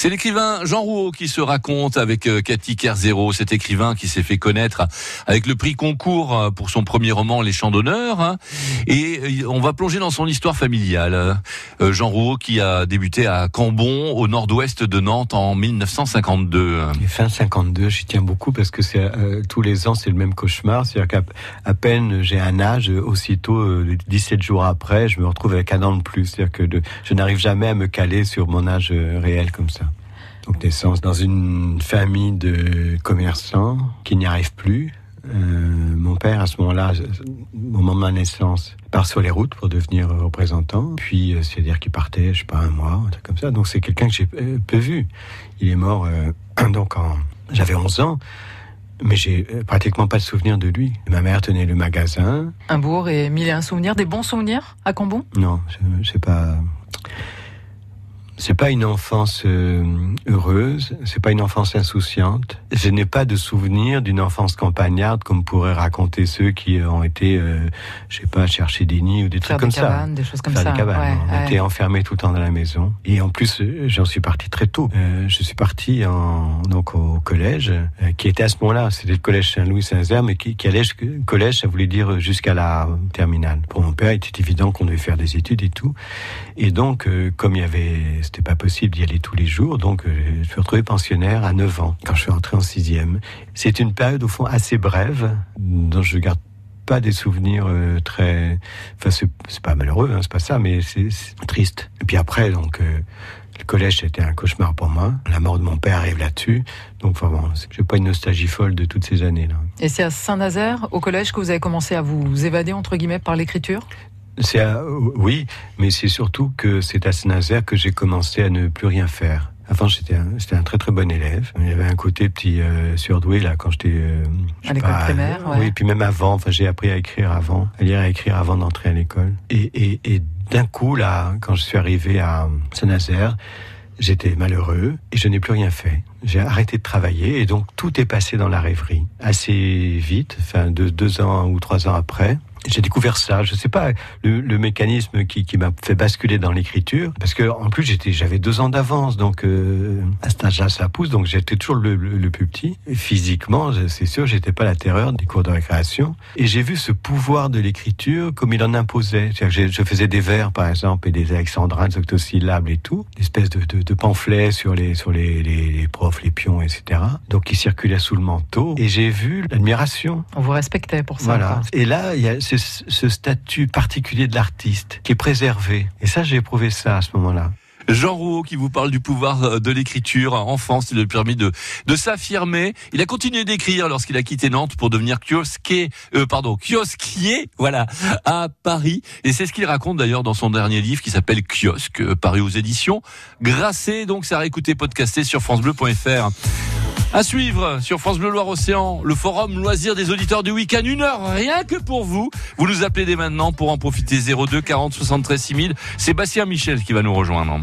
C'est l'écrivain Jean Rouault qui se raconte avec euh, Cathy Kerzero, cet écrivain qui s'est fait connaître avec le prix concours euh, pour son premier roman Les Champs d'honneur. Hein. Et euh, on va plonger dans son histoire familiale. Jean Rouault qui a débuté à Cambon, au nord-ouest de Nantes, en 1952. Et fin 52, j'y tiens beaucoup parce que c'est tous les ans c'est le même cauchemar. C'est-à-dire qu'à peine j'ai un âge, aussitôt 17 jours après, je me retrouve avec un an de plus. C'est-à-dire que je n'arrive jamais à me caler sur mon âge réel comme ça. Donc naissance dans une famille de commerçants qui n'y arrivent plus. Euh, mon père, à ce moment-là, au moment de ma naissance, part sur les routes pour devenir représentant. Puis, euh, c'est-à-dire qu'il partait, je sais pas, un mois, un truc comme ça. Donc, c'est quelqu'un que j'ai euh, peu vu. Il est mort, donc, en, j'avais 11 ans. Mais j'ai pratiquement pas de souvenir de lui. Ma mère tenait le magasin. Un bourg et mille et un souvenirs, des bons souvenirs à Cambon? Non, je sais pas c'est pas une enfance euh, heureuse, c'est pas une enfance insouciante. Je n'ai pas de souvenir d'une enfance campagnarde comme pourraient raconter ceux qui ont été, euh, je sais pas, chercher des nids ou des trucs comme ça. Des choses comme ça. Des cabanes. on était enfermés tout le temps dans la maison. Et en plus, euh, j'en suis parti très tôt. Euh, je suis parti en, donc au collège, qui était à ce moment-là, c'était le collège Saint-Louis-Saint-Nazaire, mais qui, qui allait collège, ça voulait dire jusqu'à la terminale. Pour mon père, il était évident qu'on devait faire des études et tout. Et donc, comme il y avait c'était pas possible d'y aller tous les jours, donc euh, je suis retrouvé pensionnaire à 9 ans, quand je suis rentré en sixième. C'est une période, au fond, assez brève, dont je garde pas des souvenirs euh, très... Enfin, c'est pas malheureux, hein, c'est pas ça, mais c'est triste. Et puis après, donc... Euh, le collège, c'était un cauchemar pour moi. La mort de mon père arrive là-dessus. Donc, vraiment, j'ai pas une nostalgie folle de toutes ces années-là. Et c'est à Saint-Nazaire, au collège, que vous avez commencé à vous évader, entre guillemets, par l'écriture? C'est oui, mais c'est surtout que c'est à Saint-Nazaire que j'ai commencé à ne plus rien faire. Avant, j'étais un, un, très très bon élève. Il y avait un côté petit euh, surdoué là quand j'étais euh, à l'école primaire. Ouais. Oui, puis même avant. Enfin, j'ai appris à écrire avant, à lire et à écrire avant d'entrer à l'école. Et, et, et d'un coup là, quand je suis arrivé à Saint-Nazaire, j'étais malheureux et je n'ai plus rien fait. J'ai arrêté de travailler et donc tout est passé dans la rêverie assez vite, enfin de deux ans ou trois ans après j'ai découvert ça. Je sais pas le, mécanisme qui, m'a fait basculer dans l'écriture, parce que en plus j'avais deux ans d'avance, donc euh, à cet âge-là ça pousse, donc j'étais toujours le, plus petit. Et physiquement, c'est sûr, j'étais pas la terreur des cours de récréation. Et j'ai vu ce pouvoir de l'écriture comme il en imposait. Je faisais des vers, par exemple, et des alexandrins, des octosyllabes et tout, une espèce de, de, pamphlets sur les sur les, profs, etc. Donc qui circulaient sous le manteau. Et j'ai vu l'admiration. On vous respectait pour ça. Voilà. Et là, il y a ce statut particulier de l'artiste qui est préservé. Et ça, j'ai éprouvé ça à ce moment-là. Jean Rouault qui vous parle du pouvoir euh, de l'écriture. Enfant, il lui a permis de, de s'affirmer. Il a continué d'écrire lorsqu'il a quitté Nantes pour devenir kiosquier, euh, pardon, kiosquier, voilà, à Paris. Et c'est ce qu'il raconte d'ailleurs dans son dernier livre qui s'appelle Kiosque, euh, paru aux éditions Grasset. Donc, ça a réécouté podcasté sur francebleu.fr. À suivre sur France Bleu Loire Océan, le forum loisir des auditeurs du week-end. Une heure rien que pour vous. Vous nous appelez dès maintenant pour en profiter 02 40 73 6000. C'est Bastien Michel qui va nous rejoindre.